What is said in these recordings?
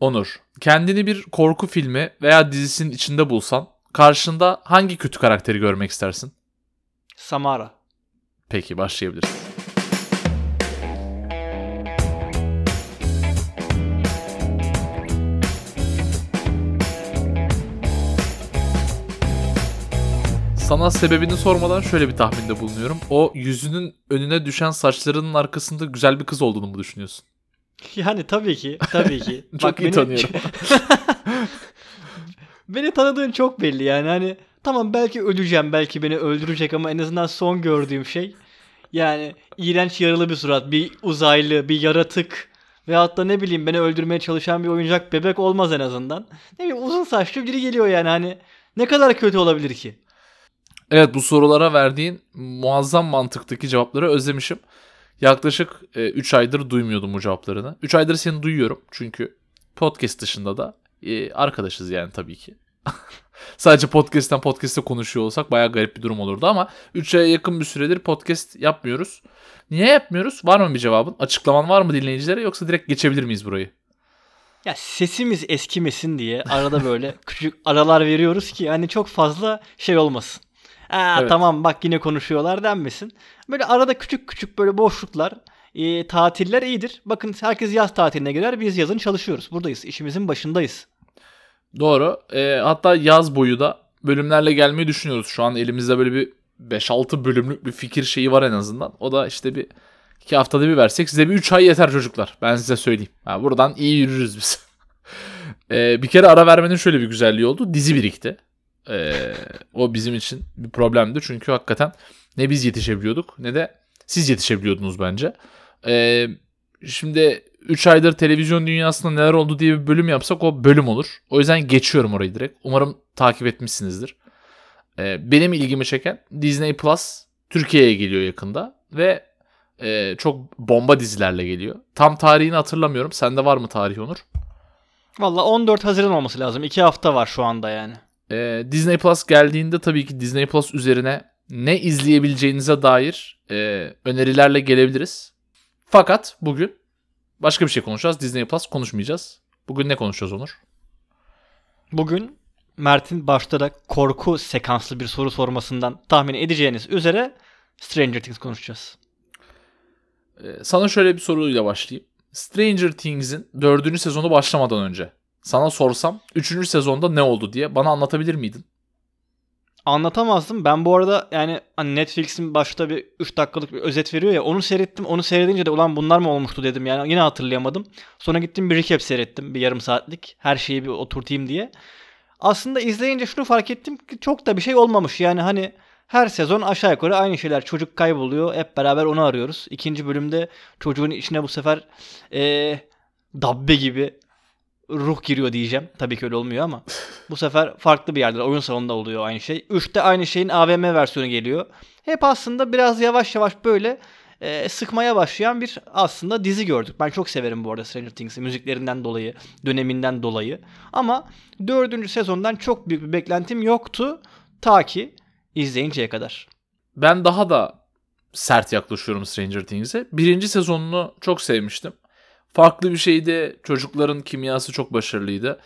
Onur, kendini bir korku filmi veya dizisinin içinde bulsan karşında hangi kötü karakteri görmek istersin? Samara. Peki başlayabiliriz. Sana sebebini sormadan şöyle bir tahminde bulunuyorum. O yüzünün önüne düşen saçlarının arkasında güzel bir kız olduğunu mu düşünüyorsun? Yani tabii ki, tabii ki. Çok iyi tanıyorum. beni tanıdığın çok belli yani hani tamam belki öleceğim, belki beni öldürecek ama en azından son gördüğüm şey yani iğrenç yaralı bir surat, bir uzaylı, bir yaratık veyahut da ne bileyim beni öldürmeye çalışan bir oyuncak bebek olmaz en azından. Ne bileyim uzun saçlı biri geliyor yani hani ne kadar kötü olabilir ki? Evet bu sorulara verdiğin muazzam mantıktaki cevapları özlemişim. Yaklaşık 3 e, aydır duymuyordum bu cevaplarını. 3 aydır seni duyuyorum çünkü podcast dışında da e, arkadaşız yani tabii ki. Sadece podcast'ten podcast'te konuşuyor olsak bayağı garip bir durum olurdu ama 3 aya yakın bir süredir podcast yapmıyoruz. Niye yapmıyoruz? Var mı bir cevabın? Açıklaman var mı dinleyicilere yoksa direkt geçebilir miyiz burayı? Ya sesimiz eskimesin diye arada böyle küçük aralar veriyoruz ki hani çok fazla şey olmasın. Aa, evet. Tamam bak yine konuşuyorlar denmesin. Böyle arada küçük küçük böyle boşluklar, e, tatiller iyidir. Bakın herkes yaz tatiline girer biz yazın çalışıyoruz. Buradayız işimizin başındayız. Doğru. E, hatta yaz boyu da bölümlerle gelmeyi düşünüyoruz. Şu an elimizde böyle bir 5-6 bölümlük bir fikir şeyi var en azından. O da işte bir iki haftada bir versek size bir 3 ay yeter çocuklar. Ben size söyleyeyim. Yani buradan iyi yürürüz biz. e, bir kere ara vermenin şöyle bir güzelliği oldu. Dizi birikti. Ee, o bizim için bir problemdi. Çünkü hakikaten ne biz yetişebiliyorduk ne de siz yetişebiliyordunuz bence. Ee, şimdi 3 aydır televizyon dünyasında neler oldu diye bir bölüm yapsak o bölüm olur. O yüzden geçiyorum orayı direkt. Umarım takip etmişsinizdir. Ee, benim ilgimi çeken Disney Plus Türkiye'ye geliyor yakında ve e, çok bomba dizilerle geliyor. Tam tarihini hatırlamıyorum. Sende var mı tarih Onur? Valla 14 Haziran olması lazım. 2 hafta var şu anda yani. Ee, Disney Plus geldiğinde tabii ki Disney Plus üzerine ne izleyebileceğinize dair e, önerilerle gelebiliriz. Fakat bugün başka bir şey konuşacağız. Disney Plus konuşmayacağız. Bugün ne konuşacağız Onur? Bugün Mert'in başta da korku sekanslı bir soru sormasından tahmin edeceğiniz üzere Stranger Things konuşacağız. Ee, sana şöyle bir soruyla başlayayım. Stranger Things'in dördüncü sezonu başlamadan önce sana sorsam 3. sezonda ne oldu diye bana anlatabilir miydin? Anlatamazdım. Ben bu arada yani hani Netflix'in başta bir 3 dakikalık bir özet veriyor ya onu seyrettim. Onu seyredince de ulan bunlar mı olmuştu dedim. Yani yine hatırlayamadım. Sonra gittim bir recap seyrettim. Bir yarım saatlik. Her şeyi bir oturtayım diye. Aslında izleyince şunu fark ettim ki çok da bir şey olmamış. Yani hani her sezon aşağı yukarı aynı şeyler. Çocuk kayboluyor. Hep beraber onu arıyoruz. İkinci bölümde çocuğun içine bu sefer ee, dabbe gibi ruh giriyor diyeceğim. Tabii ki öyle olmuyor ama bu sefer farklı bir yerde oyun salonunda oluyor aynı şey. 3'te aynı şeyin AVM versiyonu geliyor. Hep aslında biraz yavaş yavaş böyle e, sıkmaya başlayan bir aslında dizi gördük. Ben çok severim bu arada Stranger Things'i müziklerinden dolayı, döneminden dolayı. Ama dördüncü sezondan çok büyük bir beklentim yoktu ta ki izleyinceye kadar. Ben daha da sert yaklaşıyorum Stranger Things'e. Birinci sezonunu çok sevmiştim farklı bir şeydi. Çocukların kimyası çok başarılıydı.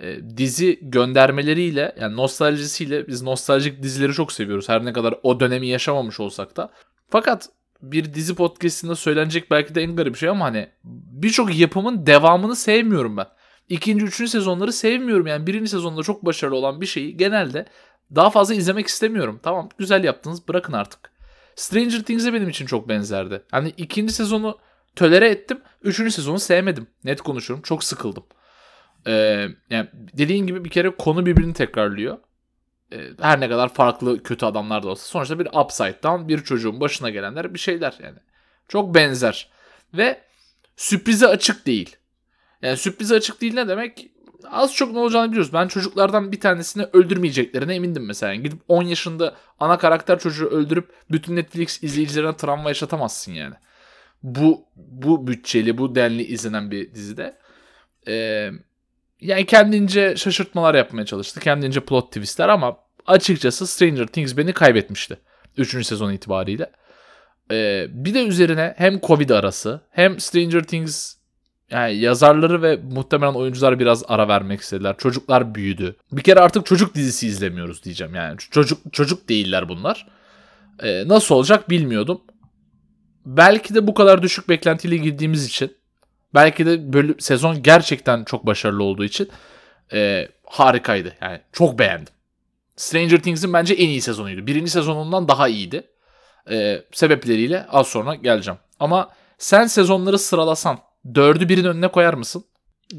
E, dizi göndermeleriyle yani nostaljisiyle biz nostaljik dizileri çok seviyoruz. Her ne kadar o dönemi yaşamamış olsak da. Fakat bir dizi podcastinde söylenecek belki de en garip şey ama hani birçok yapımın devamını sevmiyorum ben. İkinci, üçüncü sezonları sevmiyorum. Yani birinci sezonda çok başarılı olan bir şeyi genelde daha fazla izlemek istemiyorum. Tamam güzel yaptınız bırakın artık. Stranger Things'e benim için çok benzerdi. Hani ikinci sezonu tölere ettim. Üçüncü sezonu sevmedim. Net konuşuyorum. Çok sıkıldım. Ee, yani dediğin gibi bir kere konu birbirini tekrarlıyor. Ee, her ne kadar farklı kötü adamlar da olsa. Sonuçta bir upside down bir çocuğun başına gelenler bir şeyler yani. Çok benzer. Ve sürprize açık değil. Yani sürprize açık değil ne demek? Az çok ne olacağını biliyoruz. Ben çocuklardan bir tanesini öldürmeyeceklerine emindim mesela. Yani gidip 10 yaşında ana karakter çocuğu öldürüp bütün Netflix izleyicilerine travma yaşatamazsın yani bu bu bütçeli, bu denli izlenen bir dizide. Ee, yani kendince şaşırtmalar yapmaya çalıştı. Kendince plot twistler ama açıkçası Stranger Things beni kaybetmişti. Üçüncü sezon itibariyle. Ee, bir de üzerine hem Covid arası hem Stranger Things yani yazarları ve muhtemelen oyuncular biraz ara vermek istediler. Çocuklar büyüdü. Bir kere artık çocuk dizisi izlemiyoruz diyeceğim. Yani çocuk çocuk değiller bunlar. Ee, nasıl olacak bilmiyordum. Belki de bu kadar düşük beklentiyle girdiğimiz için belki de bölüm, sezon gerçekten çok başarılı olduğu için e, harikaydı. Yani çok beğendim. Stranger Things'in bence en iyi sezonuydu. Birinci sezonundan daha iyiydi. E, sebepleriyle az sonra geleceğim. Ama sen sezonları sıralasan dördü birin önüne koyar mısın?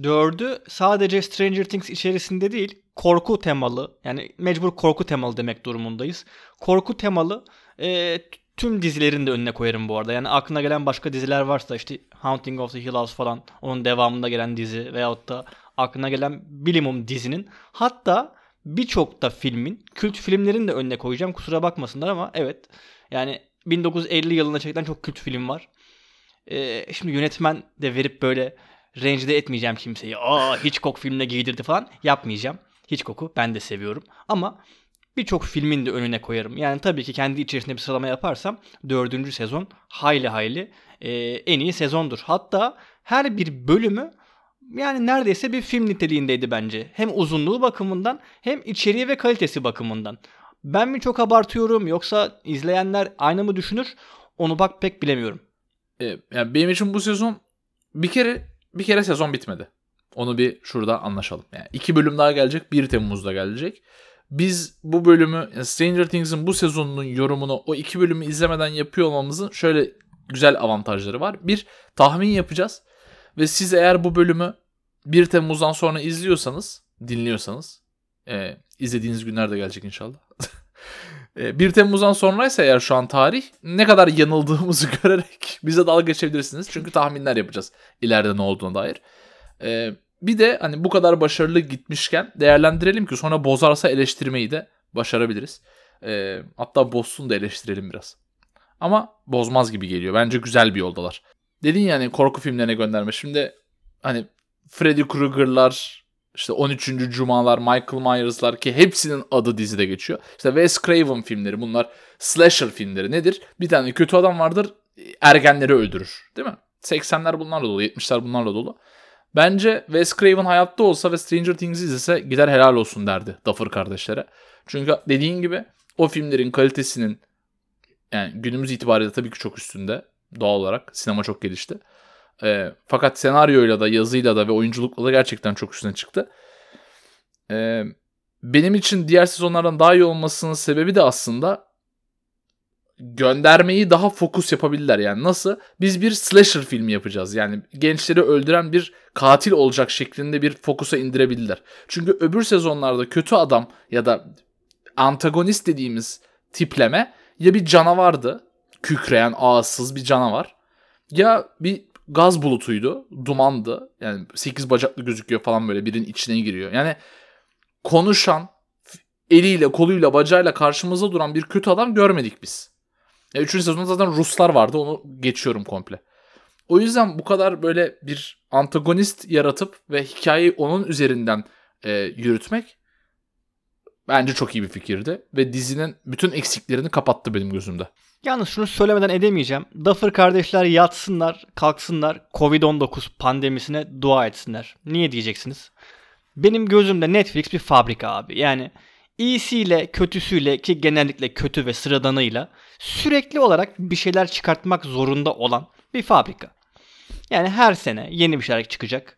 Dördü sadece Stranger Things içerisinde değil korku temalı yani mecbur korku temalı demek durumundayız. Korku temalı e, tüm dizilerin de önüne koyarım bu arada. Yani aklına gelen başka diziler varsa işte Haunting of the Hill House falan onun devamında gelen dizi veyahut da aklına gelen bilimum dizinin hatta birçok da filmin kült filmlerin de önüne koyacağım. Kusura bakmasınlar ama evet yani 1950 yılında çekilen çok kült film var. Ee, şimdi yönetmen de verip böyle rencide etmeyeceğim kimseyi. Aa Hitchcock filmine giydirdi falan yapmayacağım. Hitchcock'u ben de seviyorum. Ama birçok filmin de önüne koyarım. Yani tabii ki kendi içerisinde bir sıralama yaparsam dördüncü sezon hayli hayli e, en iyi sezondur. Hatta her bir bölümü yani neredeyse bir film niteliğindeydi bence. Hem uzunluğu bakımından hem içeriği ve kalitesi bakımından. Ben mi çok abartıyorum yoksa izleyenler aynı mı düşünür? Onu bak pek bilemiyorum. E, yani benim için bu sezon bir kere bir kere sezon bitmedi. Onu bir şurada anlaşalım. Yani iki bölüm daha gelecek. 1 Temmuz'da gelecek. Biz bu bölümü Stranger Things'in bu sezonunun yorumunu o iki bölümü izlemeden yapıyor olmamızın şöyle güzel avantajları var. Bir tahmin yapacağız. Ve siz eğer bu bölümü 1 Temmuz'dan sonra izliyorsanız, dinliyorsanız, e, izlediğiniz günlerde gelecek inşallah. 1 Temmuz'dan sonraysa eğer şu an tarih ne kadar yanıldığımızı görerek bize dalga geçebilirsiniz. Çünkü tahminler yapacağız ileride ne olduğuna dair. Ee, bir de hani bu kadar başarılı gitmişken değerlendirelim ki sonra bozarsa eleştirmeyi de başarabiliriz. Ee, hatta bozsun da eleştirelim biraz. Ama bozmaz gibi geliyor. Bence güzel bir yoldalar. Dedin yani korku filmlerine gönderme. Şimdi hani Freddy Krueger'lar, işte 13. Cumalar, Michael Myers'lar ki hepsinin adı dizide geçiyor. İşte Wes Craven filmleri bunlar slasher filmleri nedir? Bir tane kötü adam vardır ergenleri öldürür değil mi? 80'ler bunlarla dolu, 70'ler bunlarla dolu. Bence Wes Craven hayatta olsa ve Stranger Things izlese gider helal olsun derdi Duffer kardeşlere. Çünkü dediğin gibi o filmlerin kalitesinin yani günümüz itibariyle tabii ki çok üstünde doğal olarak. Sinema çok gelişti. E, fakat senaryoyla da yazıyla da ve oyunculukla da gerçekten çok üstüne çıktı. E, benim için diğer sezonlardan daha iyi olmasının sebebi de aslında göndermeyi daha fokus yapabilirler. Yani nasıl? Biz bir slasher filmi yapacağız. Yani gençleri öldüren bir katil olacak şeklinde bir fokusa indirebilirler. Çünkü öbür sezonlarda kötü adam ya da antagonist dediğimiz tipleme ya bir canavardı. Kükreyen, ağızsız bir canavar. Ya bir gaz bulutuydu. Dumandı. Yani 8 bacaklı gözüküyor falan böyle birinin içine giriyor. Yani konuşan, eliyle, koluyla, bacağıyla karşımızda duran bir kötü adam görmedik biz. Ya üçüncü sezonda zaten Ruslar vardı. Onu geçiyorum komple. O yüzden bu kadar böyle bir antagonist yaratıp ve hikayeyi onun üzerinden e, yürütmek bence çok iyi bir fikirdi. Ve dizinin bütün eksiklerini kapattı benim gözümde. Yalnız şunu söylemeden edemeyeceğim. Duffer kardeşler yatsınlar, kalksınlar, Covid-19 pandemisine dua etsinler. Niye diyeceksiniz? Benim gözümde Netflix bir fabrika abi. Yani iyisiyle kötüsüyle ki genellikle kötü ve sıradanıyla sürekli olarak bir şeyler çıkartmak zorunda olan bir fabrika. Yani her sene yeni bir şeyler çıkacak.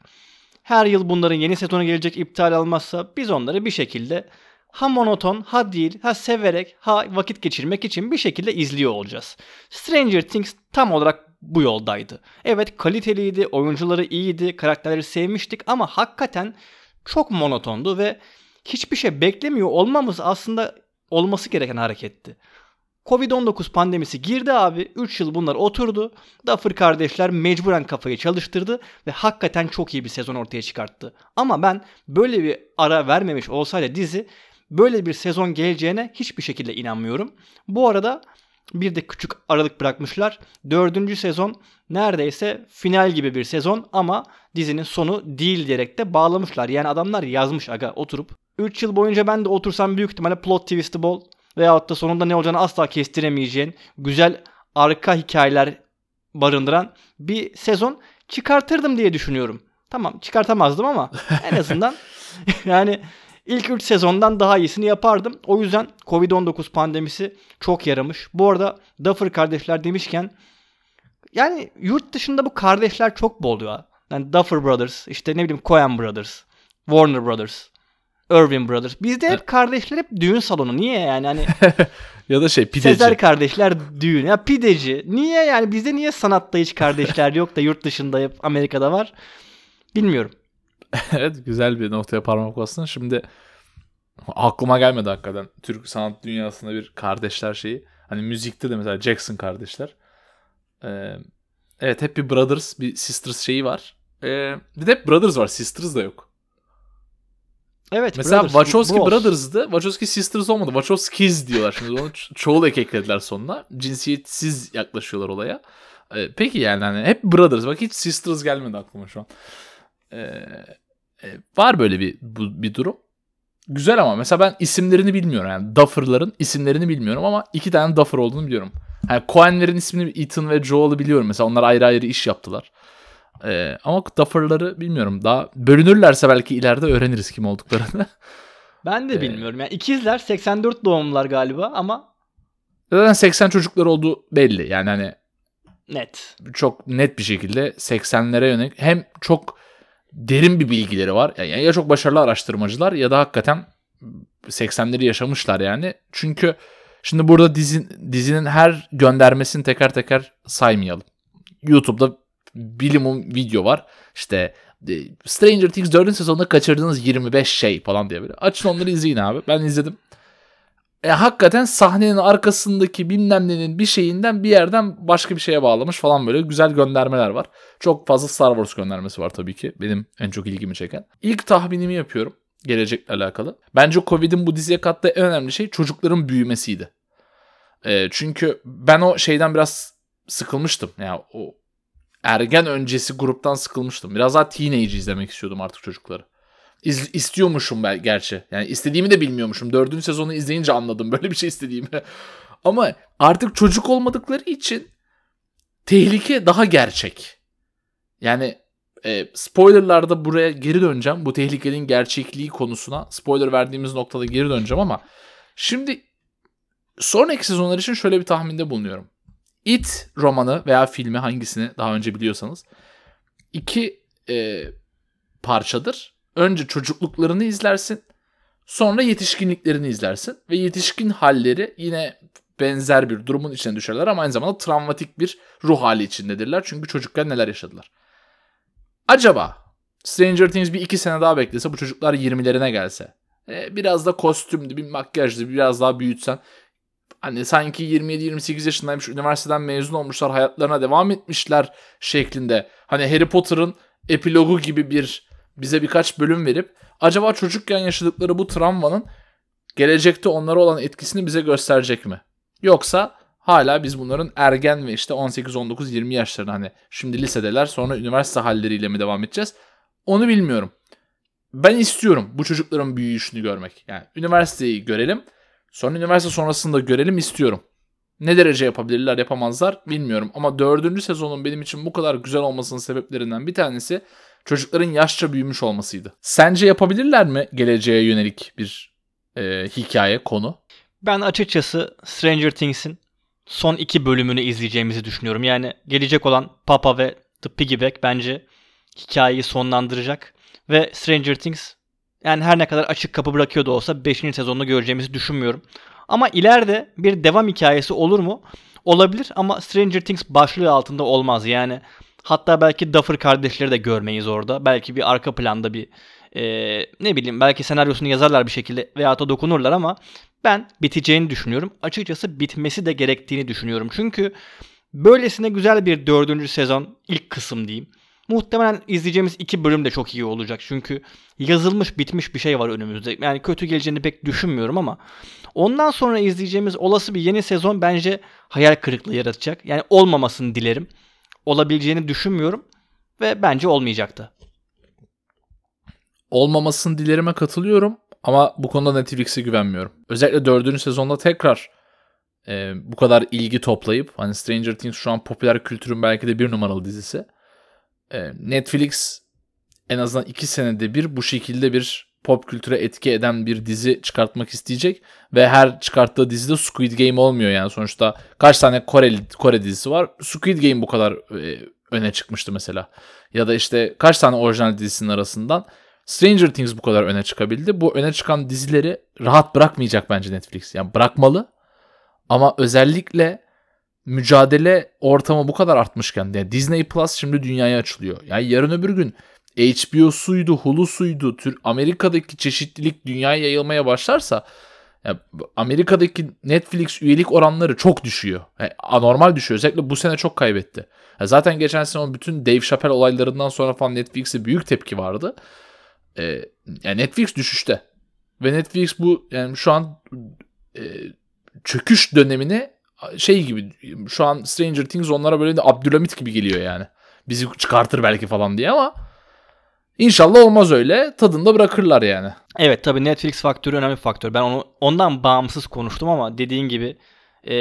Her yıl bunların yeni sezonu gelecek iptal olmazsa biz onları bir şekilde ha monoton ha değil ha severek ha vakit geçirmek için bir şekilde izliyor olacağız. Stranger Things tam olarak bu yoldaydı. Evet kaliteliydi, oyuncuları iyiydi, karakterleri sevmiştik ama hakikaten çok monotondu ve hiçbir şey beklemiyor olmamız aslında olması gereken hareketti. Covid-19 pandemisi girdi abi. 3 yıl bunlar oturdu. Duffer kardeşler mecburen kafayı çalıştırdı ve hakikaten çok iyi bir sezon ortaya çıkarttı. Ama ben böyle bir ara vermemiş olsaydı dizi böyle bir sezon geleceğine hiçbir şekilde inanmıyorum. Bu arada bir de küçük aralık bırakmışlar. Dördüncü sezon neredeyse final gibi bir sezon ama dizinin sonu değil diyerek de bağlamışlar. Yani adamlar yazmış aga oturup. 3 yıl boyunca ben de otursam büyük ihtimalle plot twist'i bol veyahut da sonunda ne olacağını asla kestiremeyeceğin güzel arka hikayeler barındıran bir sezon çıkartırdım diye düşünüyorum. Tamam çıkartamazdım ama en azından yani ilk 3 sezondan daha iyisini yapardım. O yüzden Covid-19 pandemisi çok yaramış. Bu arada Duffer kardeşler demişken yani yurt dışında bu kardeşler çok bol ya. Yani Duffer Brothers, işte ne bileyim Coen Brothers, Warner Brothers, Irving Brothers. Bizde hep kardeşler hep düğün salonu. Niye yani hani ya da şey pideci. Sezer kardeşler düğün. Ya pideci. Niye yani bizde niye sanatta hiç kardeşler yok da yurt dışında hep Amerika'da var? Bilmiyorum. evet güzel bir noktaya parmak bastın. Şimdi aklıma gelmedi hakikaten. Türk sanat dünyasında bir kardeşler şeyi. Hani müzikte de mesela Jackson kardeşler. Ee, evet hep bir brothers, bir sisters şeyi var. Ee, bir de hep brothers var. Sisters da yok. Evet. Mesela Brothers, Wachowski Bros. Brothers'dı. Wachowski Sisters olmadı. Wachowskis diyorlar şimdi. Onu çoğul ek eklediler sonuna. Cinsiyetsiz yaklaşıyorlar olaya. Ee, peki yani hani hep Brothers. Bak hiç Sisters gelmedi aklıma şu an. Ee, e, var böyle bir bu, bir durum. Güzel ama mesela ben isimlerini bilmiyorum. Yani Duffer'ların isimlerini bilmiyorum ama iki tane Duffer olduğunu biliyorum. Yani Coen'lerin ismini Ethan ve Joel'ı biliyorum. Mesela onlar ayrı ayrı iş yaptılar. Ee, ama Duffer'ları bilmiyorum. Daha bölünürlerse belki ileride öğreniriz kim olduklarını. Ben de ee, bilmiyorum. Yani ikizler 84 doğumlular galiba ama zaten 80 çocuklar olduğu belli. Yani hani net. Çok net bir şekilde 80'lere yönelik hem çok derin bir bilgileri var. Yani ya çok başarılı araştırmacılar ya da hakikaten 80'leri yaşamışlar yani. Çünkü şimdi burada dizi, dizinin her göndermesini teker teker saymayalım. YouTube'da bilimum video var. İşte e, Stranger Things 4. sezonunda kaçırdığınız 25 şey falan diye böyle. Açın onları izleyin abi. Ben izledim. E, hakikaten sahnenin arkasındaki bilmem nenin bir şeyinden bir yerden başka bir şeye bağlamış falan böyle güzel göndermeler var. Çok fazla Star Wars göndermesi var tabii ki. Benim en çok ilgimi çeken. İlk tahminimi yapıyorum gelecekle alakalı. Bence Covid'in bu diziye kattığı en önemli şey çocukların büyümesiydi. E, çünkü ben o şeyden biraz sıkılmıştım. Yani o ergen öncesi gruptan sıkılmıştım. Biraz daha teenage izlemek istiyordum artık çocukları. İz, istiyormuşum ben gerçi. Yani istediğimi de bilmiyormuşum. Dördüncü sezonu izleyince anladım böyle bir şey istediğimi. Ama artık çocuk olmadıkları için tehlike daha gerçek. Yani e, spoilerlarda buraya geri döneceğim. Bu tehlikenin gerçekliği konusuna spoiler verdiğimiz noktada geri döneceğim ama şimdi sonraki sezonlar için şöyle bir tahminde bulunuyorum. It romanı veya filmi hangisini daha önce biliyorsanız iki e, parçadır. Önce çocukluklarını izlersin. Sonra yetişkinliklerini izlersin. Ve yetişkin halleri yine benzer bir durumun içine düşerler ama aynı zamanda travmatik bir ruh hali içindedirler. Çünkü çocukken neler yaşadılar. Acaba Stranger Things bir iki sene daha beklese bu çocuklar 20'lerine gelse. E, biraz da kostümdü, bir makyajdı, biraz daha büyütsen hani sanki 27-28 yaşındaymış üniversiteden mezun olmuşlar hayatlarına devam etmişler şeklinde. Hani Harry Potter'ın epilogu gibi bir bize birkaç bölüm verip acaba çocukken yaşadıkları bu travmanın gelecekte onlara olan etkisini bize gösterecek mi? Yoksa hala biz bunların ergen ve işte 18, 19, 20 yaşlarında hani şimdi lisedeler sonra üniversite halleriyle mi devam edeceğiz? Onu bilmiyorum. Ben istiyorum bu çocukların büyüyüşünü görmek. Yani üniversiteyi görelim Sonra üniversite sonrasında görelim istiyorum. Ne derece yapabilirler yapamazlar bilmiyorum. Ama dördüncü sezonun benim için bu kadar güzel olmasının sebeplerinden bir tanesi çocukların yaşça büyümüş olmasıydı. Sence yapabilirler mi geleceğe yönelik bir e, hikaye, konu? Ben açıkçası Stranger Things'in son iki bölümünü izleyeceğimizi düşünüyorum. Yani gelecek olan Papa ve The Piggyback bence hikayeyi sonlandıracak. Ve Stranger Things yani her ne kadar açık kapı bırakıyor da olsa 5. sezonunu göreceğimizi düşünmüyorum. Ama ileride bir devam hikayesi olur mu? Olabilir ama Stranger Things başlığı altında olmaz. Yani hatta belki Duffer kardeşleri de görmeyiz orada. Belki bir arka planda bir e, ne bileyim belki senaryosunu yazarlar bir şekilde veya da dokunurlar ama ben biteceğini düşünüyorum. Açıkçası bitmesi de gerektiğini düşünüyorum. Çünkü böylesine güzel bir dördüncü sezon ilk kısım diyeyim. Muhtemelen izleyeceğimiz iki bölüm de çok iyi olacak. Çünkü yazılmış bitmiş bir şey var önümüzde. Yani kötü geleceğini pek düşünmüyorum ama ondan sonra izleyeceğimiz olası bir yeni sezon bence hayal kırıklığı yaratacak. Yani olmamasını dilerim. Olabileceğini düşünmüyorum ve bence olmayacaktı. Olmamasını dilerime katılıyorum ama bu konuda Netflix'e güvenmiyorum. Özellikle dördüncü sezonda tekrar e, bu kadar ilgi toplayıp hani Stranger Things şu an popüler kültürün belki de bir numaralı dizisi Netflix en azından iki senede bir bu şekilde bir pop kültüre etki eden bir dizi çıkartmak isteyecek ve her çıkarttığı dizide Squid Game olmuyor yani sonuçta kaç tane Kore Kore dizisi var Squid Game bu kadar e, öne çıkmıştı mesela ya da işte kaç tane orijinal dizisinin arasından Stranger Things bu kadar öne çıkabildi. Bu öne çıkan dizileri rahat bırakmayacak bence Netflix. Yani bırakmalı ama özellikle mücadele ortamı bu kadar artmışken yani Disney Plus şimdi dünyaya açılıyor. Yani yarın öbür gün HBO'suydu, Hulu'suydu, tür Amerika'daki çeşitlilik dünyaya yayılmaya başlarsa yani Amerika'daki Netflix üyelik oranları çok düşüyor. Yani anormal düşüyor. Özellikle bu sene çok kaybetti. Yani zaten geçen sene o bütün Dave Chappelle olaylarından sonra falan Netflix'e büyük tepki vardı. Ee, yani Netflix düşüşte. Ve Netflix bu yani şu an e, çöküş dönemine şey gibi şu an Stranger Things onlara böyle de Abdülhamit gibi geliyor yani. Bizi çıkartır belki falan diye ama İnşallah olmaz öyle. Tadında bırakırlar yani. Evet tabii Netflix faktörü önemli bir faktör. Ben onu ondan bağımsız konuştum ama dediğin gibi ee,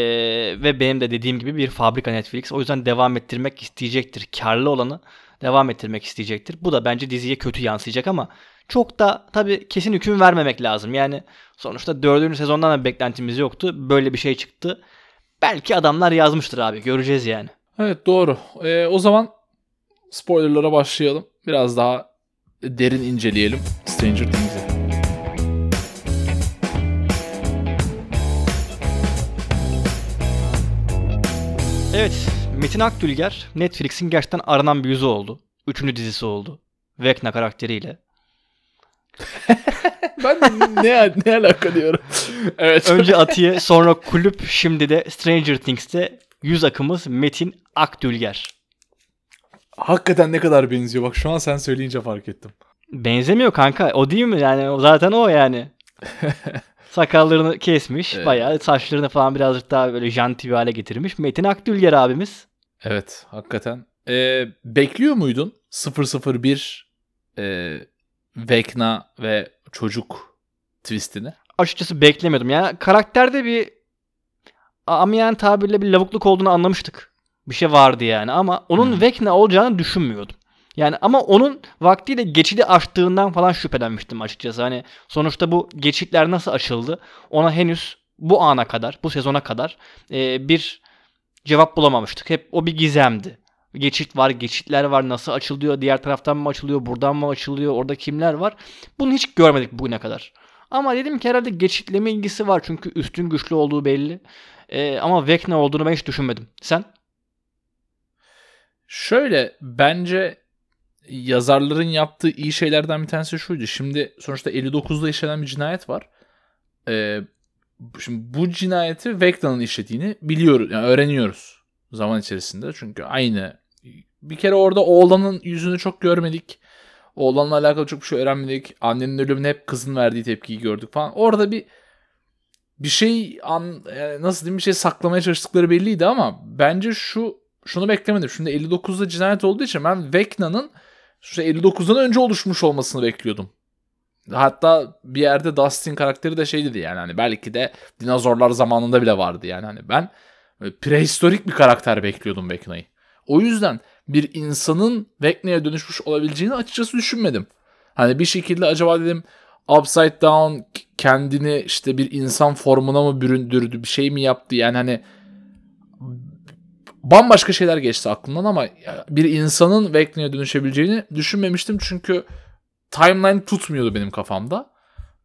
ve benim de dediğim gibi bir fabrika Netflix. O yüzden devam ettirmek isteyecektir. Karlı olanı devam ettirmek isteyecektir. Bu da bence diziye kötü yansıyacak ama çok da tabii kesin hüküm vermemek lazım. Yani sonuçta dördüncü sezondan da beklentimiz yoktu. Böyle bir şey çıktı. Belki adamlar yazmıştır abi. Göreceğiz yani. Evet doğru. Ee, o zaman spoilerlara başlayalım. Biraz daha derin inceleyelim Stranger Things'i. Evet, Metin Akdülger Netflix'in gerçekten aranan bir yüzü oldu. Üçüncü dizisi oldu. Vecna karakteriyle. ben ne, ne alaka diyorum. evet. Önce Atiye, sonra kulüp, şimdi de Stranger Things'te yüz akımız Metin Akdülger. Hakikaten ne kadar benziyor. Bak şu an sen söyleyince fark ettim. Benzemiyor kanka. O değil mi? Yani zaten o yani. Sakallarını kesmiş. Evet. Bayağı saçlarını falan birazcık daha böyle janti bir hale getirmiş. Metin Akdülger abimiz. Evet hakikaten. Ee, bekliyor muydun 001 e, Vecna ve çocuk twistini? Açıkçası beklemiyordum. Yani karakterde bir amiyen tabirle bir lavukluk olduğunu anlamıştık. Bir şey vardı yani ama onun hmm. Vecna olacağını düşünmüyordum. Yani ama onun vaktiyle geçidi açtığından falan şüphelenmiştim açıkçası. Hani sonuçta bu geçitler nasıl açıldı ona henüz bu ana kadar, bu sezona kadar e, bir cevap bulamamıştık. Hep o bir gizemdi. Geçit var, geçitler var, nasıl açılıyor, diğer taraftan mı açılıyor, buradan mı açılıyor, orada kimler var? Bunu hiç görmedik bugüne kadar. Ama dedim ki herhalde geçitleme ilgisi var çünkü üstün güçlü olduğu belli. Ee, ama Vecna olduğunu ben hiç düşünmedim. Sen? Şöyle bence yazarların yaptığı iyi şeylerden bir tanesi şuydu. Şimdi sonuçta 59'da işlenen bir cinayet var. Ee, şimdi bu cinayeti Vecna'nın işlediğini biliyoruz, yani öğreniyoruz zaman içerisinde. Çünkü aynı. Bir kere orada oğlanın yüzünü çok görmedik. Oğlanla alakalı çok bir şey öğrenmedik. Annenin ölümüne hep kızın verdiği tepkiyi gördük falan. Orada bir bir şey an nasıl diyeyim bir şey saklamaya çalıştıkları belliydi ama bence şu şunu beklemedim. Şimdi 59'da cinayet olduğu için ben Vecna'nın 59'dan önce oluşmuş olmasını bekliyordum. Hatta bir yerde Dustin karakteri de şey dedi yani hani belki de dinozorlar zamanında bile vardı yani hani ben prehistorik bir karakter bekliyordum Vecna'yı. O yüzden bir insanın Vecna'ya dönüşmüş olabileceğini açıkçası düşünmedim. Hani bir şekilde acaba dedim Upside Down kendini işte bir insan formuna mı büründürdü bir şey mi yaptı yani hani bambaşka şeyler geçti aklımdan ama bir insanın Vecna'ya dönüşebileceğini düşünmemiştim çünkü timeline tutmuyordu benim kafamda.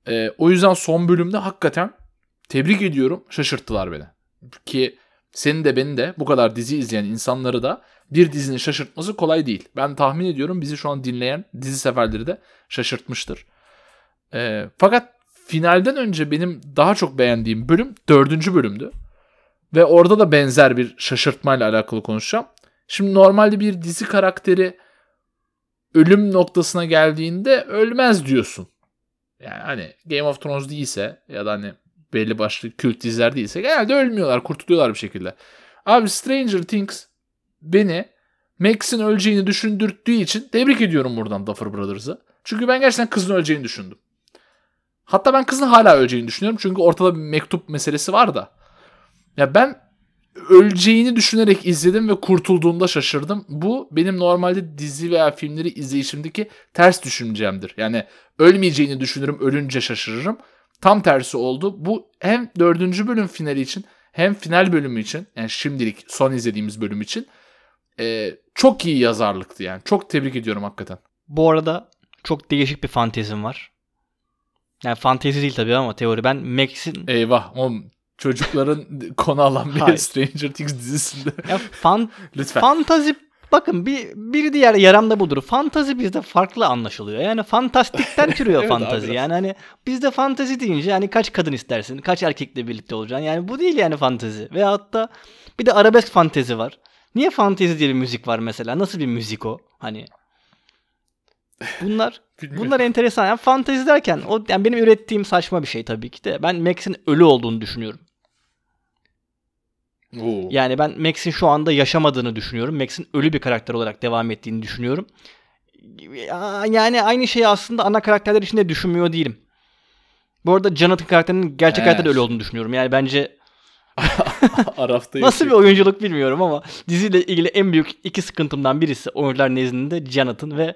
Ee, o yüzden son bölümde hakikaten tebrik ediyorum şaşırttılar beni. Ki senin de beni de bu kadar dizi izleyen insanları da bir dizinin şaşırtması kolay değil. Ben tahmin ediyorum bizi şu an dinleyen dizi seferleri de şaşırtmıştır. Ee, fakat finalden önce benim daha çok beğendiğim bölüm dördüncü bölümdü. Ve orada da benzer bir şaşırtmayla alakalı konuşacağım. Şimdi normalde bir dizi karakteri ölüm noktasına geldiğinde ölmez diyorsun. Yani hani Game of Thrones değilse ya da hani belli başlı kült diziler değilse genelde ölmüyorlar, kurtuluyorlar bir şekilde. Abi Stranger Things beni Max'in öleceğini düşündürttüğü için tebrik ediyorum buradan Duffer Brothers'ı. Çünkü ben gerçekten kızın öleceğini düşündüm. Hatta ben kızın hala öleceğini düşünüyorum. Çünkü ortada bir mektup meselesi var da. Ya ben öleceğini düşünerek izledim ve kurtulduğunda şaşırdım. Bu benim normalde dizi veya filmleri izleyişimdeki ters düşüncemdir. Yani ölmeyeceğini düşünürüm, ölünce şaşırırım. Tam tersi oldu. Bu hem dördüncü bölüm finali için hem final bölümü için yani şimdilik son izlediğimiz bölüm için e, çok iyi yazarlıktı yani. Çok tebrik ediyorum hakikaten. Bu arada çok değişik bir fantezim var. Yani fantezi değil tabii ama teori. Ben Max'in... Eyvah o çocukların konu alan bir. Stranger Things dizisinde. Ya fan, Lütfen. fantazi bakın bir, bir diğer yaram da budur. Fantazi bizde farklı anlaşılıyor. Yani fantastikten türüyor Evet abi, fantazi. biraz. Yani hani bizde fantazi deyince yani kaç kadın istersin? Kaç erkekle birlikte olacaksın? Yani bu değil yani fantezi. Ve hatta bir de arabesk fantezi var. Niye fantezi diye bir müzik var mesela? Nasıl bir müzik o? Hani Bunlar bunlar enteresan. Yani fantezi derken o yani benim ürettiğim saçma bir şey tabii ki de. Ben Max'in ölü olduğunu düşünüyorum. Oo. Yani ben Max'in şu anda yaşamadığını düşünüyorum. Max'in ölü bir karakter olarak devam ettiğini düşünüyorum. Ya- Yani aynı şeyi aslında ana karakterler için de düşünmüyor değilim. Bu arada Jonathan karakterinin gerçek Evet. hayatta da ölü olduğunu düşünüyorum. Yani bence Araf'ta nasıl bir oyunculuk bilmiyorum ama diziyle ilgili en büyük iki sıkıntımdan birisi oyuncular nezdinde Jonathan ve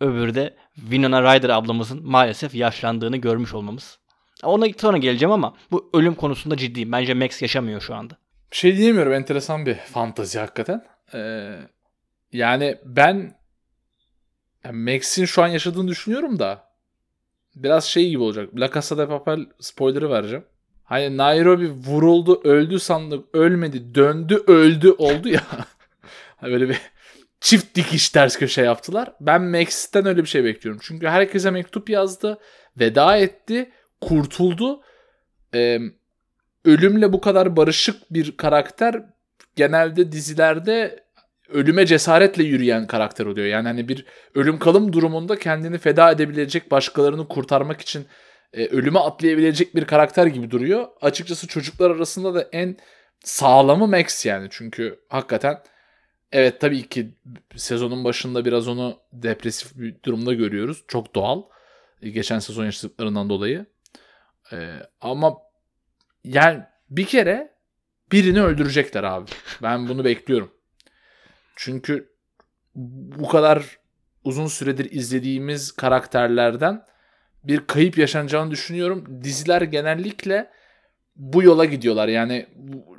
öbürü de Winona Ryder ablamızın maalesef yaşlandığını görmüş olmamız. Ona sonra geleceğim ama bu ölüm konusunda ciddiyim. Bence Max yaşamıyor şu anda. Bir şey diyemiyorum. Enteresan bir fantazi hakikaten. Ee, yani ben yani Max'in şu an yaşadığını düşünüyorum da biraz şey gibi olacak. La Casa de Papel spoiler'ı vereceğim. Hani Nairobi vuruldu, öldü sandık, ölmedi, döndü, öldü oldu ya. Hani böyle bir çift dikiş ters köşe yaptılar. Ben Max'ten öyle bir şey bekliyorum. Çünkü herkese mektup yazdı, veda etti, kurtuldu. Ee, ölümle bu kadar barışık bir karakter genelde dizilerde ölüme cesaretle yürüyen karakter oluyor. Yani hani bir ölüm kalım durumunda kendini feda edebilecek, başkalarını kurtarmak için e, ölüme atlayabilecek bir karakter gibi duruyor. Açıkçası çocuklar arasında da en sağlamı Max yani. Çünkü hakikaten evet tabii ki sezonun başında biraz onu depresif bir durumda görüyoruz. Çok doğal. E, Geçen sezon yaşadıklarından dolayı. E, ama yani bir kere birini öldürecekler abi. Ben bunu bekliyorum. Çünkü bu kadar uzun süredir izlediğimiz karakterlerden bir kayıp yaşanacağını düşünüyorum. Diziler genellikle bu yola gidiyorlar. Yani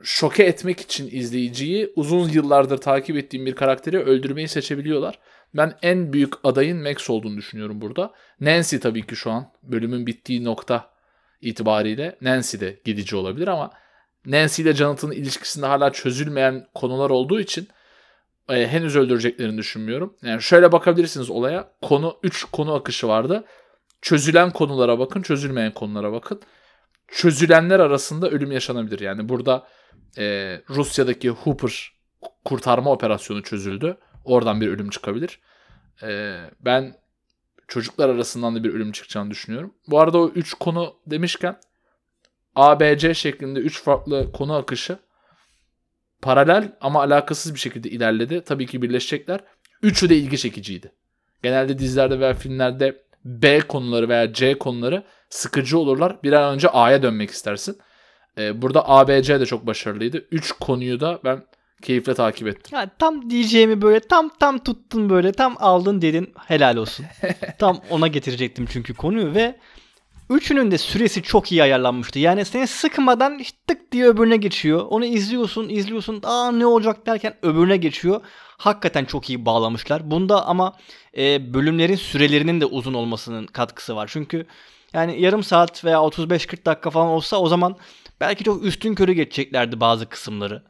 şoke etmek için izleyiciyi uzun yıllardır takip ettiğim bir karakteri öldürmeyi seçebiliyorlar. Ben en büyük adayın Max olduğunu düşünüyorum burada. Nancy tabii ki şu an bölümün bittiği nokta itibariyle Nancy de gidici olabilir ama Nancy ile Jonathan'ın ilişkisinde hala çözülmeyen konular olduğu için e, henüz öldüreceklerini düşünmüyorum. Yani şöyle bakabilirsiniz olaya. Konu 3 konu akışı vardı. Çözülen konulara bakın, çözülmeyen konulara bakın. Çözülenler arasında ölüm yaşanabilir. Yani burada e, Rusya'daki Hooper kurtarma operasyonu çözüldü. Oradan bir ölüm çıkabilir. E, ben çocuklar arasından da bir ölüm çıkacağını düşünüyorum. Bu arada o 3 konu demişken ABC şeklinde 3 farklı konu akışı paralel ama alakasız bir şekilde ilerledi. Tabii ki birleşecekler. Üçü de ilgi çekiciydi. Genelde dizilerde veya filmlerde B konuları veya C konuları sıkıcı olurlar. Bir an önce A'ya dönmek istersin. Ee, burada ABC de çok başarılıydı. Üç konuyu da ben keyifle takip ettim. Ya tam diyeceğimi böyle tam tam tuttun böyle tam aldın dedin helal olsun. tam ona getirecektim çünkü konuyu ve üçünün de süresi çok iyi ayarlanmıştı. Yani seni sıkmadan tık diye öbürüne geçiyor. Onu izliyorsun izliyorsun aa ne olacak derken öbürüne geçiyor. Hakikaten çok iyi bağlamışlar. Bunda ama e, bölümlerin sürelerinin de uzun olmasının katkısı var. Çünkü yani yarım saat veya 35-40 dakika falan olsa o zaman belki çok üstün körü geçeceklerdi bazı kısımları.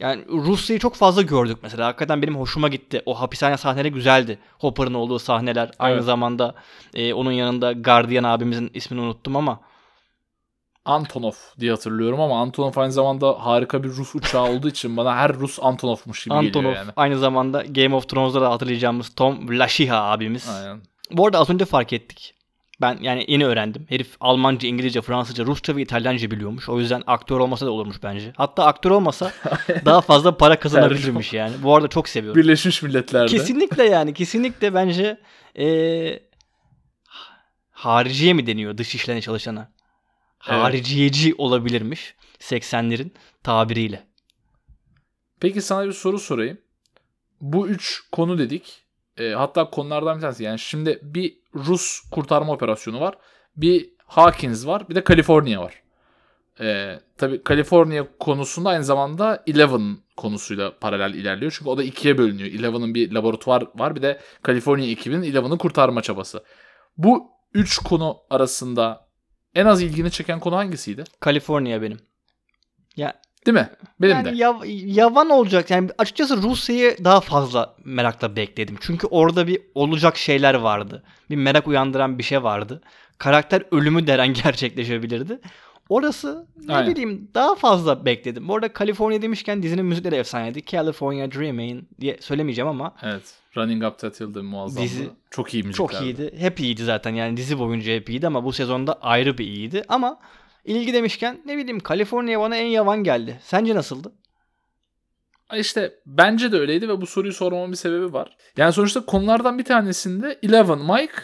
Yani Rusya'yı çok fazla gördük mesela. Hakikaten benim hoşuma gitti. O hapishane sahneleri güzeldi. Hopper'ın olduğu sahneler. Aynı Evet. zamanda e, onun yanında Guardian abimizin ismini unuttum ama. Antonov diye hatırlıyorum ama Antonov aynı zamanda harika bir Rus uçağı olduğu için bana her Rus Antonov'muş gibi Antonov geliyor yani. aynı zamanda Game of Thrones'da da hatırlayacağımız Tom Vlashiha abimiz. Aynen. Bu arada az önce fark ettik. Ben yani yeni öğrendim. Herif Almanca, İngilizce, Fransızca, Rusça ve İtalyanca biliyormuş. O yüzden aktör olmasa da olurmuş bence. Hatta aktör olmasa daha fazla para kazanabilirmiş yani. Bu arada çok seviyorum. Birleşmiş Milletler'de. Kesinlikle yani kesinlikle bence eee hariciye mi deniyor dış işlerine çalışana? Evet. Hariciyeci olabilirmiş 80'lerin tabiriyle. Peki sana bir soru sorayım. Bu üç konu dedik. E, hatta konulardan bir tanesi. Yani şimdi bir Rus kurtarma operasyonu var. Bir Hawkins var. Bir de Kaliforniya var. E, tabii Kaliforniya konusunda aynı zamanda Eleven konusuyla paralel ilerliyor. Çünkü o da ikiye bölünüyor. Eleven'ın bir laboratuvar var. Bir de Kaliforniya ekibinin Eleven'ı kurtarma çabası. Bu üç konu arasında en az ilgini çeken konu hangisiydi? Kaliforniya benim. Ya Değil mi? Benim yani de. yav- yavan olacak. Yani açıkçası Rusya'yı daha fazla merakla bekledim. Çünkü orada bir olacak şeyler vardı. Bir merak uyandıran bir şey vardı. Karakter ölümü deren gerçekleşebilirdi. Orası ne Aynen. bileyim daha fazla bekledim. Bu arada Kaliforniya demişken dizinin müzikleri efsaneydi. California Dreaming diye söylemeyeceğim ama Evet. Running Up That Hill'de muazzamdı. Dizi çok iyi müzikler. çok iyiydi. Hep iyiydi zaten yani dizi boyunca hep iyiydi ama bu sezonda ayrı bir iyiydi. Ama ilgi demişken ne bileyim Kaliforniya bana en yavan geldi. Sence nasıldı? İşte bence de öyleydi ve bu soruyu sormamın bir sebebi var. Yani sonuçta konulardan bir tanesinde Eleven, Mike,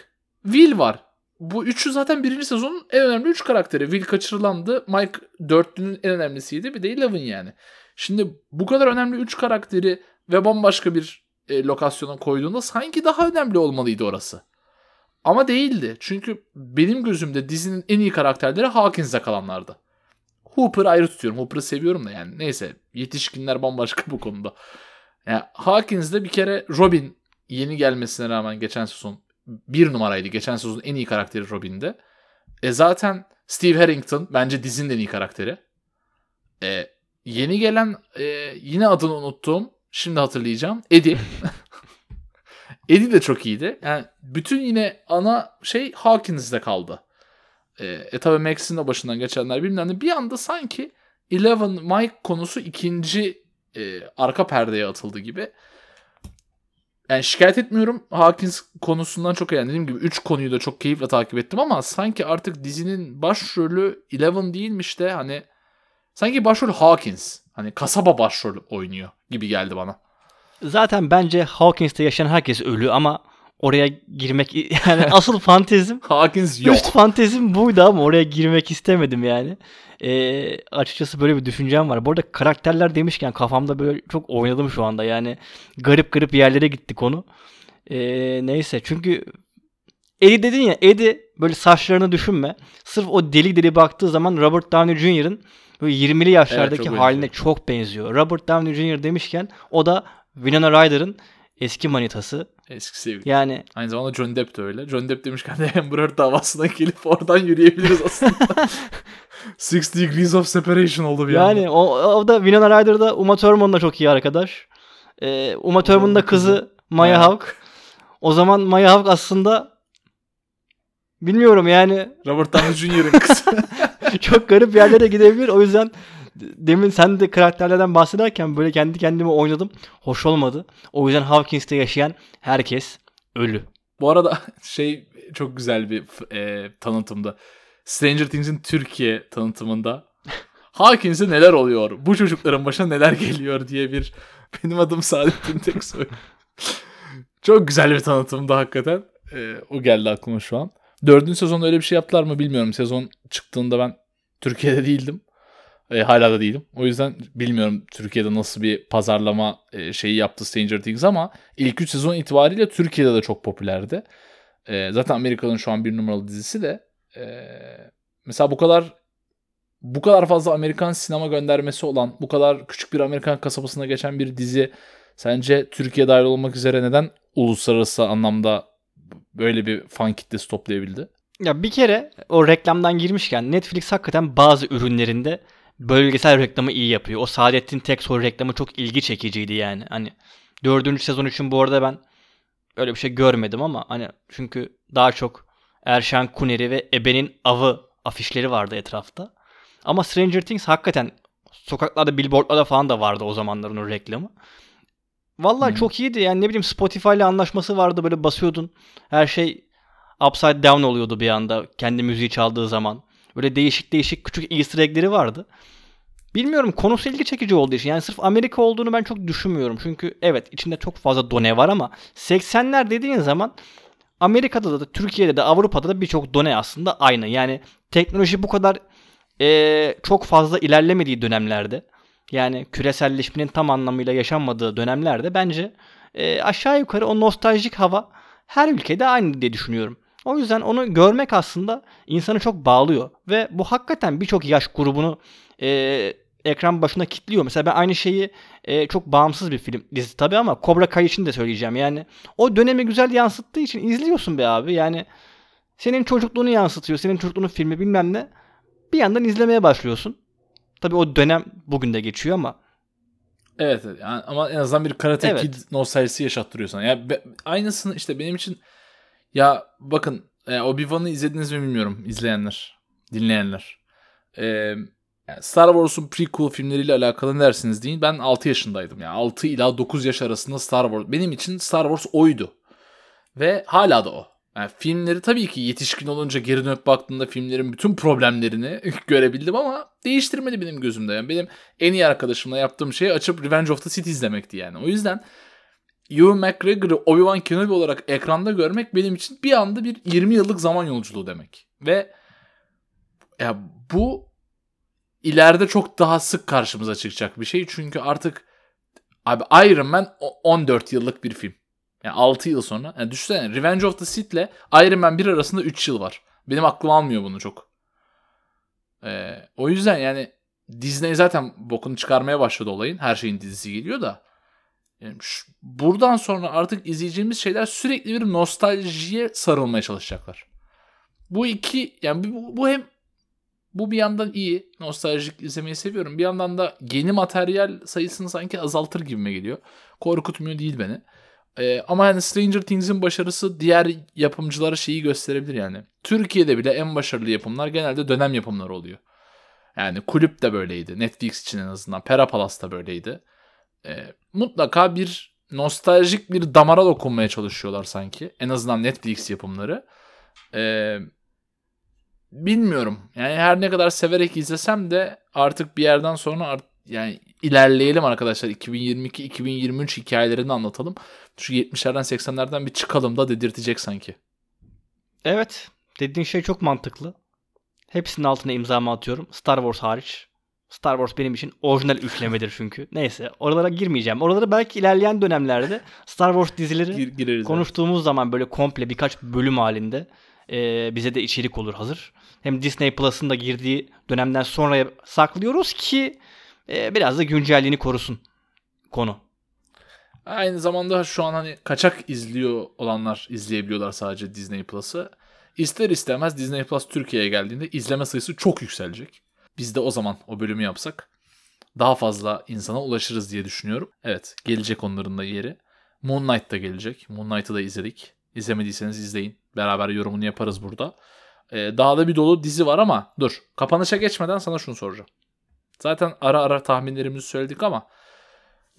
Will var. Bu üçü zaten birinci sezonun en önemli üç karakteri. Will kaçırılandı. Mike dörtlünün en önemlisiydi. Bir de Eleven yani. Şimdi bu kadar önemli üç karakteri ve bambaşka bir e, lokasyona koyduğunda sanki daha önemli olmalıydı orası. Ama değildi. Çünkü benim gözümde dizinin en iyi karakterleri Hawkins'e kalanlardı. Hooper'ı ayrı tutuyorum. Hooper'ı seviyorum da yani. Neyse yetişkinler bambaşka bu konuda. Yani Hawkins'de bir kere Robin yeni gelmesine rağmen geçen sezon bir numaraydı. Geçen sezon en iyi karakteri Robin'de. E zaten Steve Harrington bence dizinin en iyi karakteri. E, yeni gelen e, yine adını unuttuğum şimdi hatırlayacağım. Eddie. Eddie de çok iyiydi. Yani bütün yine ana şey Hawkins'de kaldı. E, e tabi Max'in de başından geçenler bilmem ne. Bir anda sanki Eleven Mike konusu ikinci e, arka perdeye atıldı gibi. Yani şikayet etmiyorum. Hawkins konusundan çok yani dediğim gibi 3 konuyu da çok keyifle takip ettim ama sanki artık dizinin başrolü Eleven değilmiş de hani sanki başrol Hawkins. Hani kasaba başrol oynuyor gibi geldi bana. Zaten bence Hawkins'te yaşayan herkes ölü ama oraya girmek yani asıl fantezim Hawkins yok. üst fantezim buydu ama oraya girmek istemedim yani. Ee, açıkçası böyle bir düşüncem var. Bu arada karakterler demişken kafamda böyle çok oynadım şu anda. Yani garip garip yerlere gitti konu. Ee, neyse çünkü Eddie dedin ya Eddie böyle saçlarını düşünme. Sırf o deli deli baktığı zaman Robert Downey Jr.'ın böyle 20'li yaşlardaki çok haline benziyor. çok benziyor. Robert Downey Jr. demişken o da Winona Ryder'ın eski manitası. Eski sevgili. Yani Aynı zamanda Johnny Depp de öyle. Johnny Depp demişken de Amber Heard davasına gelip oradan yürüyebiliriz aslında. Six Degrees of Separation oldu bir yani anda. o, o da Winona Ryder'da Uma Thurman'la çok iyi arkadaş. Ee, Uma Thurman'ın da kızı. Maya Hawke. O zaman Maya Hawke aslında bilmiyorum yani Robert Downey Jr.'ın kızı. çok garip yerlere gidebilir. O yüzden demin sen de karakterlerden bahsederken böyle kendi kendime oynadım. Hoş olmadı. O yüzden Hawkins'te yaşayan herkes ölü. Bu arada şey çok güzel bir e, tanıtımda. Stranger Things'in Türkiye tanıtımında Hawkins'e neler oluyor? Bu çocukların başına neler geliyor diye bir benim adım Saadettin Teksoy. çok güzel bir tanıtımdı hakikaten. E, o geldi aklıma şu an. Dördüncü sezonda öyle bir şey yaptılar mı bilmiyorum. Sezon çıktığında ben Türkiye'de değildim. E, hala da değilim. O yüzden bilmiyorum Türkiye'de nasıl bir pazarlama e, şeyi yaptı Stranger Things ama ilk 3 sezon itibariyle Türkiye'de de çok popülerdi. E, zaten Amerika'nın şu an bir numaralı dizisi de e, mesela bu kadar bu kadar fazla Amerikan sinema göndermesi olan, bu kadar küçük bir Amerikan kasabasına geçen bir dizi sence Türkiye dahil olmak üzere neden uluslararası anlamda böyle bir fan kitlesi toplayabildi? Ya bir kere o reklamdan girmişken Netflix hakikaten bazı ürünlerinde bölgesel reklamı iyi yapıyor. O Saadettin Teksoy reklamı çok ilgi çekiciydi yani. Hani dördüncü sezon için bu arada ben öyle bir şey görmedim ama hani çünkü daha çok Erşen Kuneri ve Ebe'nin avı afişleri vardı etrafta. Ama Stranger Things hakikaten sokaklarda, billboardlarda falan da vardı o zamanların o reklamı. Vallahi Hı. çok iyiydi yani ne bileyim Spotify ile anlaşması vardı böyle basıyordun. Her şey upside down oluyordu bir anda kendi müziği çaldığı zaman. Böyle değişik değişik küçük easter egg'leri vardı. Bilmiyorum konusu ilgi çekici olduğu için. Yani sırf Amerika olduğunu ben çok düşünmüyorum. Çünkü evet içinde çok fazla done var ama 80'ler dediğin zaman Amerika'da da Türkiye'de de Avrupa'da da birçok done aslında aynı. Yani teknoloji bu kadar eee, çok fazla ilerlemediği dönemlerde yani küreselleşmenin tam anlamıyla yaşanmadığı dönemlerde bence e, aşağı yukarı o nostaljik hava her ülkede aynı diye düşünüyorum. O yüzden onu görmek aslında insanı çok bağlıyor ve bu hakikaten birçok yaş grubunu e, ekran başına kilitliyor. Mesela ben aynı şeyi e, çok bağımsız bir film dizi tabii ama Cobra Kai için de söyleyeceğim. Yani o dönemi güzel yansıttığı için izliyorsun be abi. Yani senin çocukluğunu yansıtıyor. Senin çocukluğunun filmi bilmem ne. Bir yandan izlemeye başlıyorsun. Tabii o dönem bugün de geçiyor ama. Evet yani ama en azından bir Karate Evet. Kid nostaljisi yaşattırıyor sana. Yani be- aynısını işte benim için ya bakın e, Obi-Wan'ı izlediniz mi bilmiyorum izleyenler, dinleyenler. E, Star Wars'un prequel filmleriyle alakalı ne dersiniz deyin. Ben 6 yaşındaydım. Yani 6 ila 9 yaş arasında Star Wars. Benim için Star Wars oydu. Ve hala da o. Yani filmleri tabii ki yetişkin olunca geri dönüp baktığımda filmlerin bütün problemlerini görebildim ama değiştirmedi benim gözümde. Yani benim en iyi arkadaşımla yaptığım şey açıp Revenge of the Sith izlemekti yani. O yüzden Ewan McGregor'ı Obi-Wan Kenobi olarak ekranda görmek benim için bir anda bir 20 yıllık zaman yolculuğu demek. Ve ya bu ileride çok daha sık karşımıza çıkacak bir şey. Çünkü artık abi Iron Man o- 14 yıllık bir film. Yani 6 yıl sonra. Yani düşünsene Revenge of the Sith ile Iron Man 1 arasında 3 yıl var. Benim aklım almıyor bunu çok. Ee, o yüzden yani Disney zaten bokunu çıkarmaya başladı olayın. Her şeyin dizisi geliyor da. Buradan sonra artık izleyeceğimiz şeyler sürekli bir nostaljiye sarılmaya çalışacaklar. Bu iki yani bu, bu hem bu bir yandan iyi. Nostaljik izlemeyi seviyorum. Bir yandan da yeni materyal sayısını sanki azaltır gibime geliyor. Korkutmuyor değil beni. Ee, ama yani Stranger Things'in başarısı diğer yapımcılara şeyi gösterebilir yani. Türkiye'de bile en başarılı yapımlar genelde dönem yapımları oluyor. Yani Kulüp de böyleydi. Netflix için en azından. Pera Palace da böyleydi. Ee, mutlaka bir nostaljik bir damara dokunmaya çalışıyorlar sanki. En azından Netflix yapımları. Ee, bilmiyorum. Yani her ne kadar severek izlesem de artık bir yerden sonra art- yani ilerleyelim arkadaşlar. 2022-2023 hikayelerini anlatalım. Şu 70'lerden 80'lerden bir çıkalım da dedirtecek sanki. Evet. Dediğin şey çok mantıklı. Hepsinin altına imzamı atıyorum. Star Wars hariç. Star Wars benim için orijinal üçlemedir çünkü. Neyse oralara girmeyeceğim. Oraları belki ilerleyen dönemlerde Star Wars dizileri Gir, gireriz. konuştuğumuz zaman böyle komple birkaç bölüm halinde e, bize de içerik olur hazır. Hem Disney Plus'ın da girdiği dönemden sonra saklıyoruz ki e, biraz da güncelliğini korusun konu. Aynı zamanda şu an hani kaçak izliyor olanlar izleyebiliyorlar sadece Disney Plus'ı. İster istemez Disney Plus Türkiye'ye geldiğinde izleme sayısı çok yükselecek. Biz de o zaman o bölümü yapsak daha fazla insana ulaşırız diye düşünüyorum. Evet gelecek onların da yeri. Moon Knight da gelecek. Moon Knight'ı da izledik. İzlemediyseniz izleyin. Beraber yorumunu yaparız burada. Ee, daha da bir dolu dizi var ama dur. Kapanışa geçmeden sana şunu soracağım. Zaten ara ara tahminlerimizi söyledik ama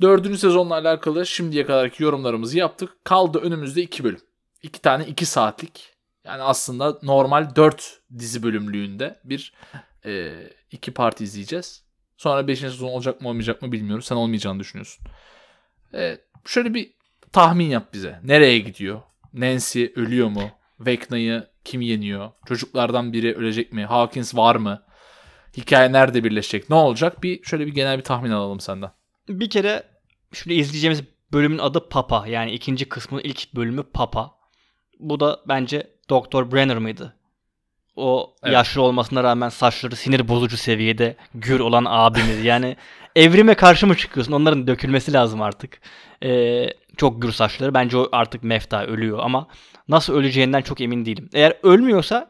Dördüncü sezonla alakalı şimdiye kadarki yorumlarımızı yaptık. Kaldı önümüzde iki bölüm. İki tane iki saatlik. Yani aslında normal dört dizi bölümlüğünde bir e, iki parti izleyeceğiz. Sonra beşinci sezon olacak mı olmayacak mı bilmiyoruz. Sen olmayacağını düşünüyorsun. E, şöyle bir tahmin yap bize. Nereye gidiyor? Nancy ölüyor mu? Vecna'yı kim yeniyor? Çocuklardan biri ölecek mi? Hawkins var mı? Hikaye nerede birleşecek? Ne olacak? Bir şöyle bir genel bir tahmin alalım senden. Bir kere şurada izleyeceğimiz bölümün adı Papa. Yani ikinci kısmın ilk bölümü Papa. Bu da bence Doktor Brenner mıydı? O Evet. yaşlı olmasına rağmen saçları sinir bozucu seviyede gür olan abimiz. Yani evrime karşı mı çıkıyorsun? Onların dökülmesi lazım artık. Ee, çok gür saçları. Bence o artık mefta ölüyor ama nasıl öleceğinden çok emin değilim. Eğer ölmüyorsa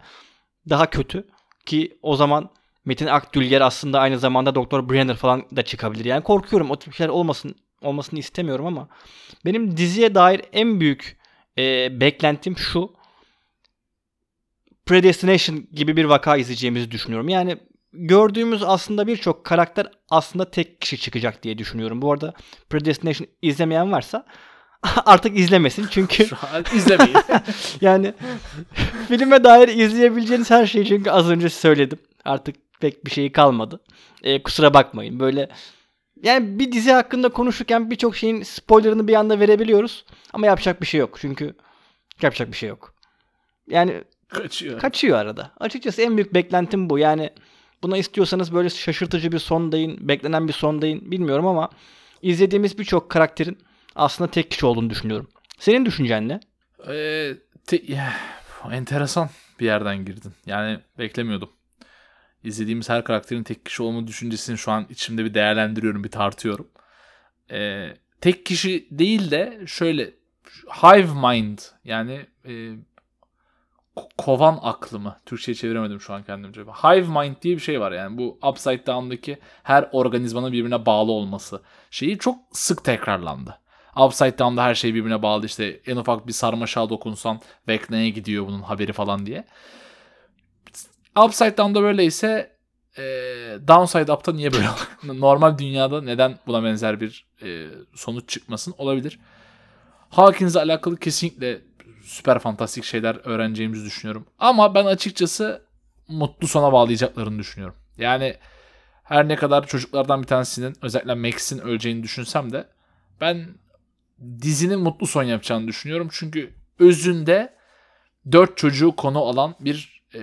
daha kötü ki o zaman Metin Akdülger aslında aynı zamanda Doktor Brenner falan da çıkabilir. Yani korkuyorum o tip şeyler olmasın olmasını istemiyorum ama benim diziye dair en büyük e, beklentim şu. Predestination gibi bir vaka izleyeceğimizi düşünüyorum. Yani gördüğümüz aslında birçok karakter aslında tek kişi çıkacak diye düşünüyorum. Bu arada Predestination izlemeyen varsa artık izlemesin çünkü izlemeyin. yani filme dair izleyebileceğiniz her şeyi çünkü az önce söyledim. Artık pek bir şey kalmadı. Ee, kusura bakmayın. Böyle yani bir dizi hakkında konuşurken birçok şeyin spoilerını bir anda verebiliyoruz. Ama yapacak bir şey yok. Çünkü yapacak bir şey yok. Yani Kaçıyor. kaçıyor arada. Açıkçası en büyük beklentim bu. Yani Buna istiyorsanız böyle şaşırtıcı bir son deyin, beklenen bir son deyin bilmiyorum ama izlediğimiz birçok karakterin aslında tek kişi olduğunu düşünüyorum. Senin düşüncen ne? Ee, te- ya, enteresan bir yerden girdin. Yani beklemiyordum. İzlediğimiz her karakterin tek kişi olma düşüncesini şu an içimde bir değerlendiriyorum, bir tartıyorum. Ee, tek kişi değil de şöyle hive mind yani e, kovan aklı mı? Türkçe'ye çeviremedim şu an kendimce. Hive mind diye bir şey var yani bu Upside Down'daki her organizmanın birbirine bağlı olması şeyi çok sık tekrarlandı. Upside Down'da her şey birbirine bağlı işte en ufak bir sarmaşağa dokunsan Vecna'ya gidiyor bunun haberi falan diye. Upside Down'da böyleyse e, Downside Up'ta niye böyle Normal dünyada neden buna benzer bir e, sonuç çıkmasın olabilir. Hawkins'le alakalı kesinlikle süper fantastik şeyler öğreneceğimizi düşünüyorum. Ama ben açıkçası mutlu sona bağlayacaklarını düşünüyorum. Yani her ne kadar çocuklardan bir tanesinin özellikle Max'in öleceğini düşünsem de ben dizinin mutlu son yapacağını düşünüyorum. Çünkü özünde dört çocuğu konu alan bir e,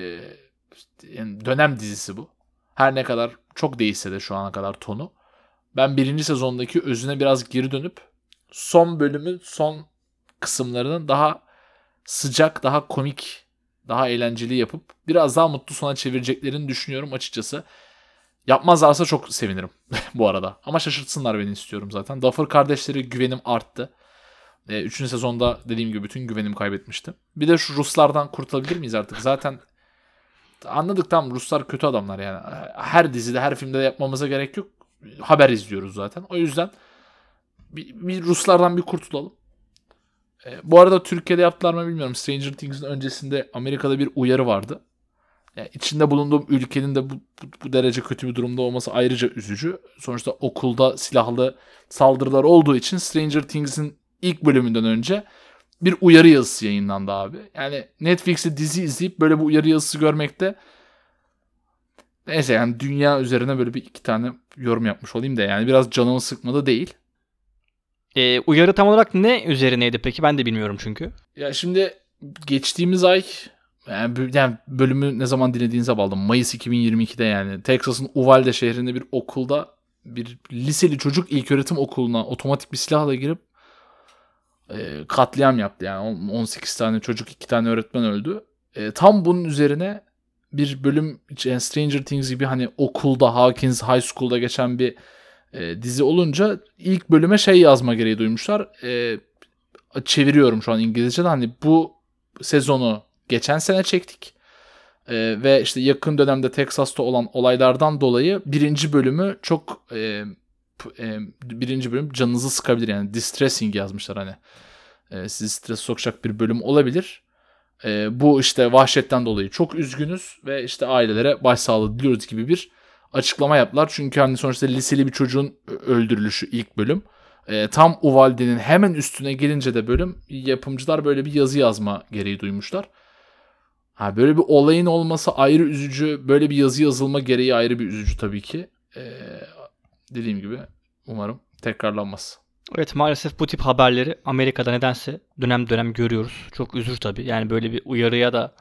dönem dizisi bu. Her ne kadar çok değişse de şu ana kadar tonu. Ben birinci sezondaki özüne biraz geri dönüp son bölümün son kısımlarının daha sıcak, daha komik, daha eğlenceli yapıp biraz daha mutlu sona çevireceklerini düşünüyorum açıkçası. Yapmazlarsa çok sevinirim bu arada. Ama şaşırtsınlar beni istiyorum zaten. Duffer kardeşleri güvenim arttı. E, üçüncü sezonda dediğim gibi bütün güvenimi kaybetmiştim. Bir de şu Ruslardan kurtulabilir miyiz artık? Zaten anladık tamam Ruslar kötü adamlar yani. Her dizide her filmde de yapmamıza gerek yok. Haber izliyoruz zaten. O yüzden bir, bir Ruslardan bir kurtulalım. E, bu arada Türkiye'de yaptılar mı bilmiyorum. Stranger Things'in öncesinde Amerika'da bir uyarı vardı. Yani içinde bulunduğum ülkenin de bu, bu, bu derece kötü bir durumda olması ayrıca üzücü. Sonuçta okulda silahlı saldırılar olduğu için Stranger Things'in ilk bölümünden önce bir uyarı yazısı yayınlandı abi. Yani Netflix'te dizi izleyip böyle bir uyarı yazısı görmekte neyse yani dünya üzerine böyle bir iki tane yorum yapmış olayım da yani biraz canımı sıkmadı değil. Ee, uyarı tam olarak ne üzerineydi peki? Ben de bilmiyorum çünkü. Ya şimdi geçtiğimiz ay yani, yani bölümü ne zaman dinlediğinize bağlı. Mayıs 2022'de yani Texas'ın Uvalde şehrinde bir okulda bir liseli çocuk ilköğretim okuluna otomatik bir silahla girip e, katliam yaptı. Yani 18 tane çocuk 2 tane öğretmen öldü. E, tam bunun üzerine bir bölüm Stranger Things gibi hani okulda Hawkins High School'da geçen bir e, dizi olunca ilk bölüme şey yazma gereği duymuşlar. E, çeviriyorum şu an İngilizce'de hani bu sezonu geçen sene çektik. E, ve işte yakın dönemde Texas'ta olan olaylardan dolayı birinci bölümü çok e, e, birinci bölüm canınızı sıkabilir yani distressing yazmışlar hani. E, sizi stres sokacak bir bölüm olabilir. E, bu işte vahşetten dolayı çok üzgünüz ve işte ailelere başsağlığı diliyoruz gibi bir açıklama yaptılar. Çünkü hani sonuçta liseli bir çocuğun öldürülüşü ilk bölüm. E, tam Uvalde'nin hemen üstüne gelince de bölüm yapımcılar böyle bir yazı yazma gereği duymuşlar. Ha, böyle bir olayın olması ayrı üzücü. Böyle bir yazı yazılma gereği ayrı bir üzücü tabii ki. E, dediğim gibi umarım tekrarlanmaz. Evet maalesef bu tip haberleri Amerika'da nedense dönem dönem görüyoruz. Çok üzür tabii. Yani böyle bir uyarıya da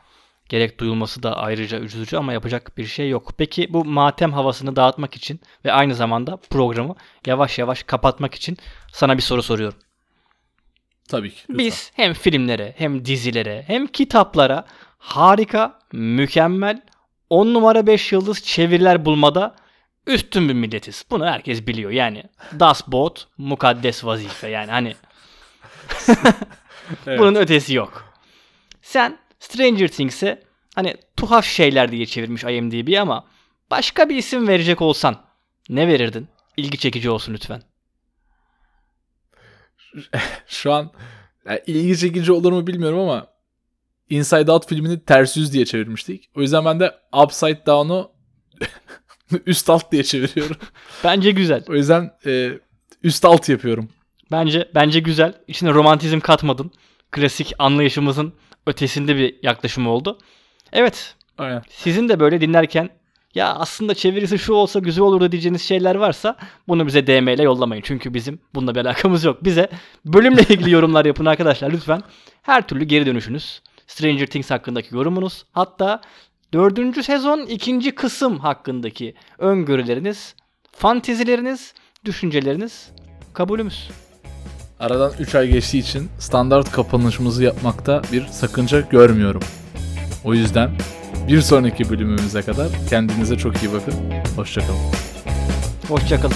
gerek duyulması da ayrıca üzücü ama yapacak bir şey yok. Peki bu matem havasını dağıtmak için ve aynı zamanda programı yavaş yavaş kapatmak için sana bir soru soruyorum. Tabii ki. Lütfen. Biz hem filmlere hem dizilere hem kitaplara harika, mükemmel, 10 numara 5 yıldız çeviriler bulmada üstün bir milletiz. Bunu herkes biliyor. Yani Das Boot mukaddes vazife yani hani evet. bunun ötesi yok. Sen Stranger Things'e hani tuhaf şeyler diye çevirmiş IMDb ama başka bir isim verecek olsan ne verirdin? İlgi çekici olsun lütfen. Şu an yani ilgi çekici olur mu bilmiyorum ama Inside Out filmini ters yüz diye çevirmiştik. O yüzden ben de Upside Down'u üst alt diye çeviriyorum. Bence güzel. O yüzden e, üst alt yapıyorum. Bence bence güzel. İçine romantizm katmadın. Klasik anlayışımızın ötesinde bir yaklaşım oldu. Evet. Aynen. Sizin de böyle dinlerken ya aslında çevirisi şu olsa güzel olur diyeceğiniz şeyler varsa bunu bize DM ile yollamayın. Çünkü bizim bununla bir alakamız yok. Bize bölümle ilgili yorumlar yapın arkadaşlar lütfen. Her türlü geri dönüşünüz. Stranger Things hakkındaki yorumunuz. Hatta Dördüncü sezon ikinci kısım hakkındaki öngörüleriniz, fantezileriniz, düşünceleriniz kabulümüz. Aradan 3 ay geçtiği için standart kapanışımızı yapmakta bir sakınca görmüyorum. O yüzden bir sonraki bölümümüze kadar kendinize çok iyi bakın. Hoşçakalın. Hoşçakalın.